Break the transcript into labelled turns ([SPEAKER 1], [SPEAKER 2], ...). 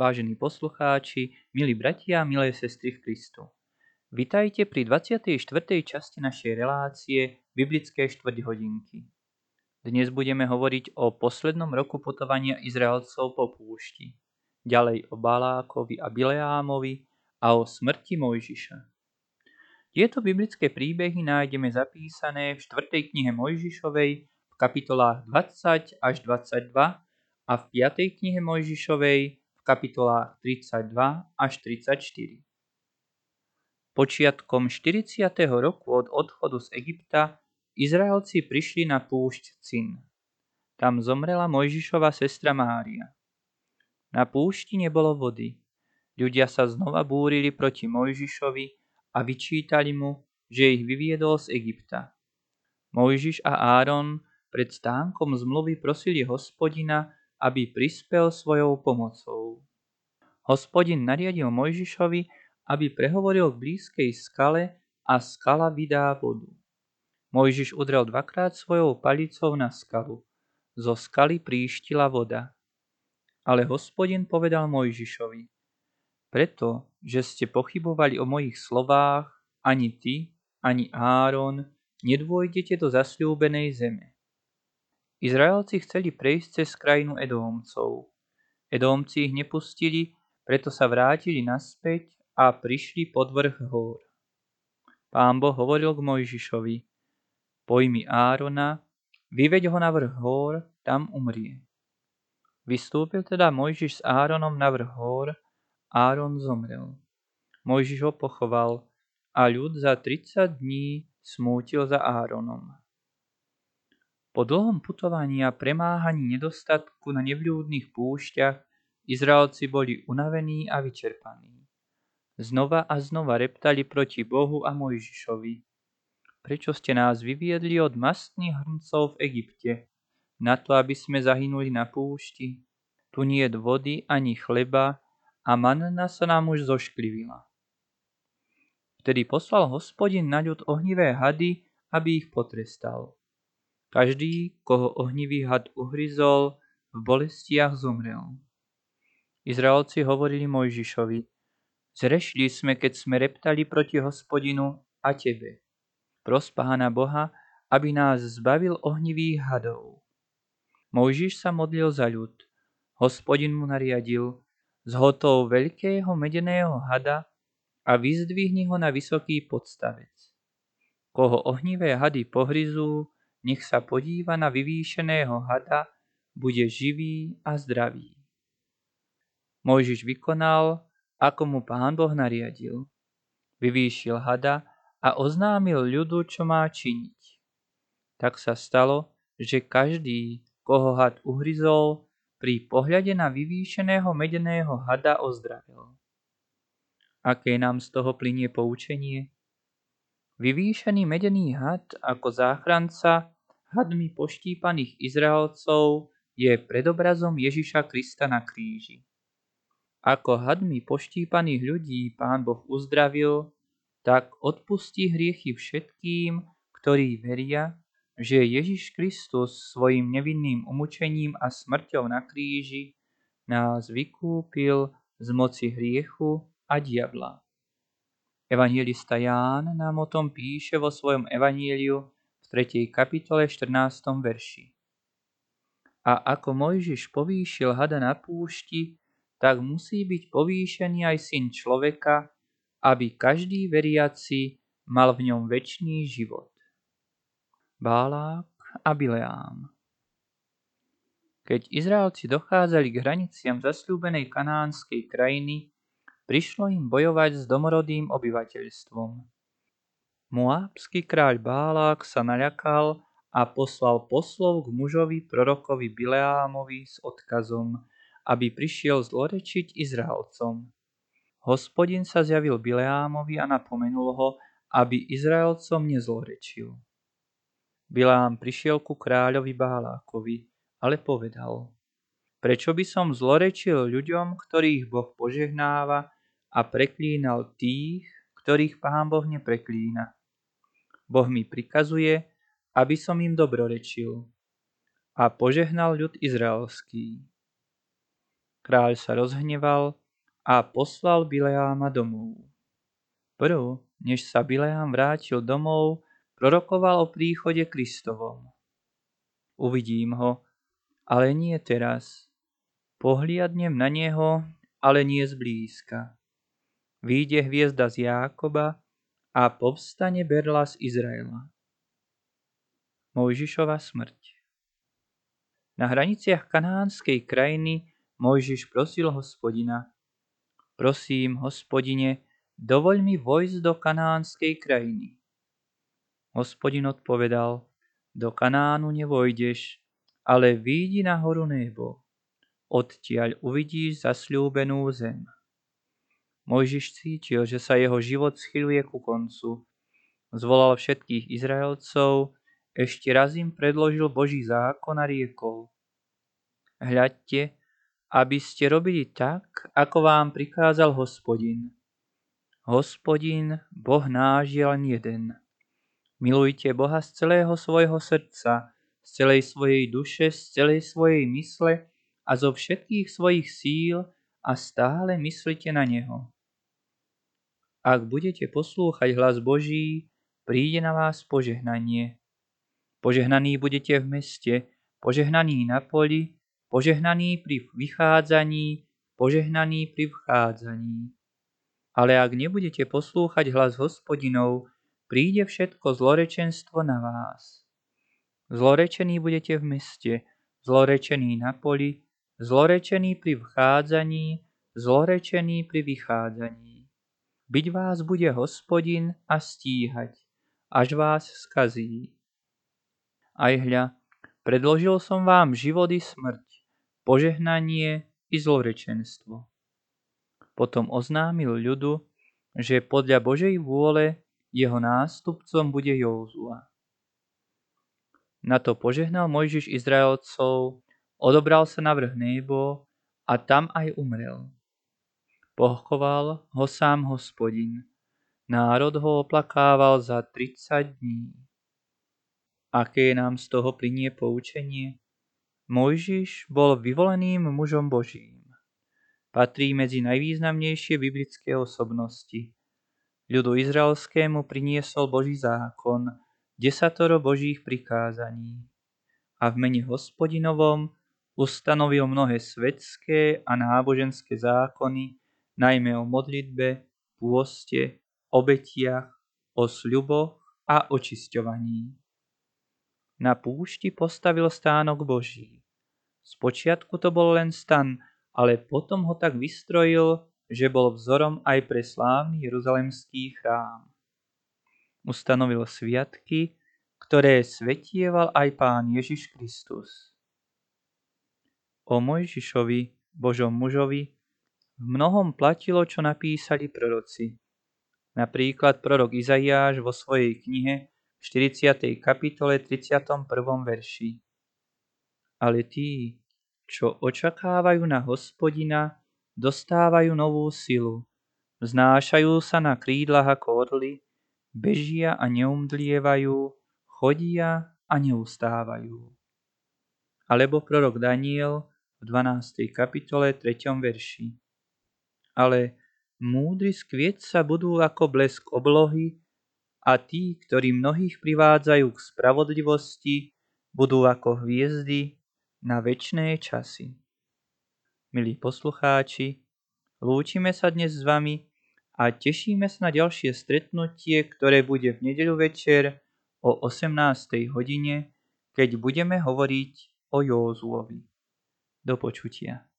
[SPEAKER 1] vážení poslucháči, milí bratia milé sestry v Kristu. Vitajte pri 24. časti našej relácie Biblické štvrťhodinky. Dnes budeme hovoriť o poslednom roku putovania Izraelcov po púšti, ďalej o Balákovi a Bileámovi a o smrti Mojžiša. Tieto biblické príbehy nájdeme zapísané v 4. knihe Mojžišovej v kapitolách 20 až 22 a v 5. knihe Mojžišovej v kapitolách 32 až 34. Počiatkom 40. roku od odchodu z Egypta Izraelci prišli na púšť Cin. Tam zomrela Mojžišova sestra Mária. Na púšti nebolo vody. Ľudia sa znova búrili proti Mojžišovi a vyčítali mu, že ich vyviedol z Egypta. Mojžiš a Áron pred stánkom zmluvy prosili hospodina, aby prispel svojou pomocou. Hospodin nariadil Mojžišovi, aby prehovoril v blízkej skale a skala vydá vodu. Mojžiš udrel dvakrát svojou palicou na skalu. Zo skaly príštila voda. Ale hospodin povedal Mojžišovi, preto, že ste pochybovali o mojich slovách, ani ty, ani Áron, nedôjdete do zasľúbenej zeme. Izraelci chceli prejsť cez krajinu Edómcov. Edómci ich nepustili, preto sa vrátili naspäť a prišli pod vrch hôr. Pán Boh hovoril k Mojžišovi, pojmi Árona, vyveď ho na vrch hôr, tam umrie. Vystúpil teda Mojžiš s Áronom na vrch hôr, Áron zomrel. Mojžiš ho pochoval a ľud za 30 dní smútil za Áronom. Po dlhom putovaní a premáhaní nedostatku na nevľúdnych púšťach Izraelci boli unavení a vyčerpaní. Znova a znova reptali proti Bohu a Mojžišovi. Prečo ste nás vyviedli od mastných hrncov v Egypte, na to, aby sme zahynuli na púšti? Tu nie je vody ani chleba a manna sa nám už zošklivila. Vtedy poslal hospodin na ľud ohnivé hady, aby ich potrestal. Každý, koho ohnivý had uhryzol, v bolestiach zomrel. Izraelci hovorili Mojžišovi, zrešli sme, keď sme reptali proti hospodinu a tebe. Pros pána Boha, aby nás zbavil ohnivých hadov. Mojžiš sa modlil za ľud. Hospodin mu nariadil, zhotov veľkého medeného hada a vyzdvihni ho na vysoký podstavec. Koho ohnivé hady pohryzú, nech sa podíva na vyvýšeného hada, bude živý a zdravý. Mojžiš vykonal, ako mu pán Boh nariadil. Vyvýšil hada a oznámil ľudu, čo má činiť. Tak sa stalo, že každý, koho had uhryzol, pri pohľade na vyvýšeného medeného hada ozdravil. Aké nám z toho plinie poučenie? Vyvýšený medený had ako záchranca hadmi poštípaných Izraelcov je predobrazom Ježiša Krista na kríži. Ako hadmi poštípaných ľudí pán Boh uzdravil, tak odpustí hriechy všetkým, ktorí veria, že Ježiš Kristus svojim nevinným umučením a smrťou na kríži nás vykúpil z moci hriechu a diabla. Evangelista Ján nám o tom píše vo svojom evaníliu v 3. kapitole 14. verši. A ako Mojžiš povýšil hada na púšti, tak musí byť povýšený aj syn človeka, aby každý veriaci mal v ňom väčší život. Bálák a Bileám Keď Izraelci dochádzali k hraniciam zasľúbenej kanánskej krajiny, prišlo im bojovať s domorodým obyvateľstvom. Moábsky kráľ Bálák sa naľakal a poslal poslov k mužovi prorokovi Bileámovi s odkazom, aby prišiel zlorečiť Izraelcom. Hospodin sa zjavil Bileámovi a napomenul ho, aby Izraelcom nezlorečil. Bileám prišiel ku kráľovi Bálákovi, ale povedal, prečo by som zlorečil ľuďom, ktorých Boh požehnáva a preklínal tých, ktorých pán Boh nepreklína. Boh mi prikazuje, aby som im dobrorečil a požehnal ľud izraelský. Kráľ sa rozhneval a poslal Bileáma domov. Prv, než sa Bileám vrátil domov, prorokoval o príchode Kristovom. Uvidím ho, ale nie teraz. Pohliadnem na neho, ale nie zblízka. Výjde hviezda z Jákoba a povstane berla z Izraela. Mojžišova smrť Na hraniciach kanánskej krajiny Mojžiš prosil hospodina. Prosím, hospodine, dovoľ mi vojsť do kanánskej krajiny. Hospodin odpovedal, do Kanánu nevojdeš, ale výjdi na horu nebo. Odtiaľ uvidíš zasľúbenú zem. Mojžiš cítil, že sa jeho život schyluje ku koncu. Zvolal všetkých Izraelcov, ešte raz im predložil Boží zákon a riekol. Hľadte, aby ste robili tak, ako vám prikázal hospodin. Hospodin, Boh náš je len jeden. Milujte Boha z celého svojho srdca, z celej svojej duše, z celej svojej mysle a zo všetkých svojich síl a stále myslite na Neho. Ak budete poslúchať hlas Boží, príde na vás požehnanie. Požehnaní budete v meste, požehnaní na poli, požehnaní pri vychádzaní, požehnaní pri vchádzaní. Ale ak nebudete poslúchať hlas hospodinov, príde všetko zlorečenstvo na vás. Zlorečení budete v meste, zlorečení na poli, zlorečení pri vchádzaní, zlorečení pri vychádzaní. Byť vás bude hospodin a stíhať, až vás skazí. Aj hľa, predložil som vám život i smrť, požehnanie i zlorečenstvo. Potom oznámil ľudu, že podľa Božej vôle jeho nástupcom bude Józua. Na to požehnal Mojžiš Izraelcov, odobral sa na vrch Nebo a tam aj umrel. Pochoval ho sám hospodin. Národ ho oplakával za 30 dní. Aké nám z toho plinie poučenie? Mojžiš bol vyvoleným mužom Božím. Patrí medzi najvýznamnejšie biblické osobnosti ľudu izraelskému priniesol Boží zákon, desatoro Božích prikázaní. A v mene hospodinovom ustanovil mnohé svetské a náboženské zákony, najmä o modlitbe, pôste, obetiach, o sľuboch a očisťovaní. Na púšti postavil stánok Boží. Spočiatku to bol len stan, ale potom ho tak vystrojil, že bol vzorom aj pre slávny jeruzalemský chrám. Ustanovil sviatky, ktoré svetieval aj pán Ježiš Kristus. O Mojžišovi, Božom mužovi, v mnohom platilo, čo napísali proroci. Napríklad prorok Izaiáš vo svojej knihe v 40. kapitole 31. verši. Ale tí, čo očakávajú na hospodina, dostávajú novú silu, vznášajú sa na krídlach ako orly, bežia a neumdlievajú, chodia a neustávajú. Alebo prorok Daniel v 12. kapitole 3. verši. Ale múdry skvieť sa budú ako blesk oblohy a tí, ktorí mnohých privádzajú k spravodlivosti, budú ako hviezdy na väčšie časy. Milí poslucháči, lúčime sa dnes s vami a tešíme sa na ďalšie stretnutie, ktoré bude v nedeľu večer o 18. hodine, keď budeme hovoriť o Józuovi. Do počutia.